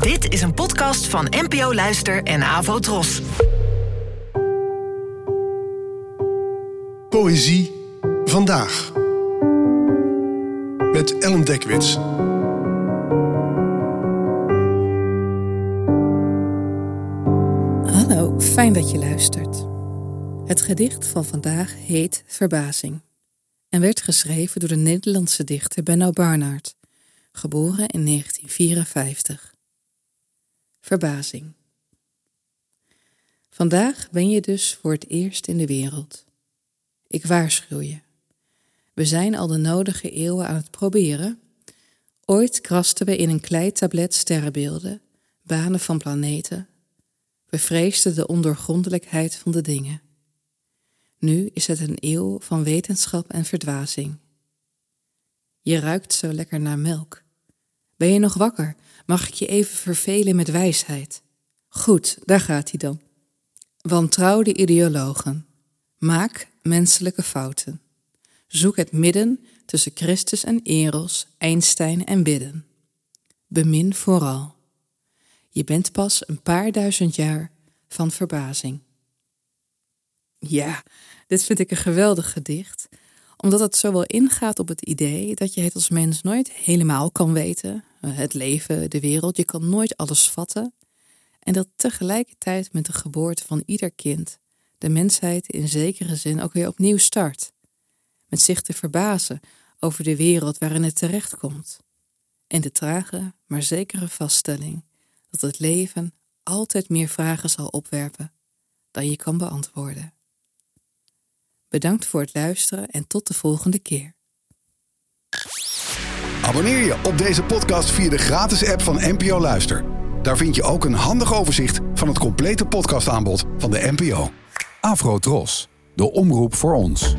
Dit is een podcast van NPO Luister en Avo Tros. Poëzie vandaag. Met Ellen Dekwits. Hallo, fijn dat je luistert. Het gedicht van vandaag heet Verbazing en werd geschreven door de Nederlandse dichter Benno Barnard, geboren in 1954. Verbazing. Vandaag ben je dus voor het eerst in de wereld. Ik waarschuw je. We zijn al de nodige eeuwen aan het proberen. Ooit krasten we in een kleitablet sterrenbeelden, banen van planeten. We vreesden de ondoorgrondelijkheid van de dingen. Nu is het een eeuw van wetenschap en verdwazing. Je ruikt zo lekker naar melk. Ben je nog wakker? Mag ik je even vervelen met wijsheid? Goed, daar gaat hij dan. Wantrouw de ideologen. Maak menselijke fouten. Zoek het midden tussen Christus en Eros, Einstein en bidden. Bemin vooral. Je bent pas een paar duizend jaar van verbazing. Ja, dit vind ik een geweldig gedicht, omdat het zo wel ingaat op het idee dat je het als mens nooit helemaal kan weten, het leven, de wereld, je kan nooit alles vatten, en dat tegelijkertijd met de geboorte van ieder kind de mensheid in zekere zin ook weer opnieuw start, met zich te verbazen over de wereld waarin het terechtkomt, en de trage maar zekere vaststelling dat het leven altijd meer vragen zal opwerpen dan je kan beantwoorden. Bedankt voor het luisteren en tot de volgende keer. Abonneer je op deze podcast via de gratis app van NPO Luister. Daar vind je ook een handig overzicht van het complete podcastaanbod van de NPO. Afro Tros, de omroep voor ons.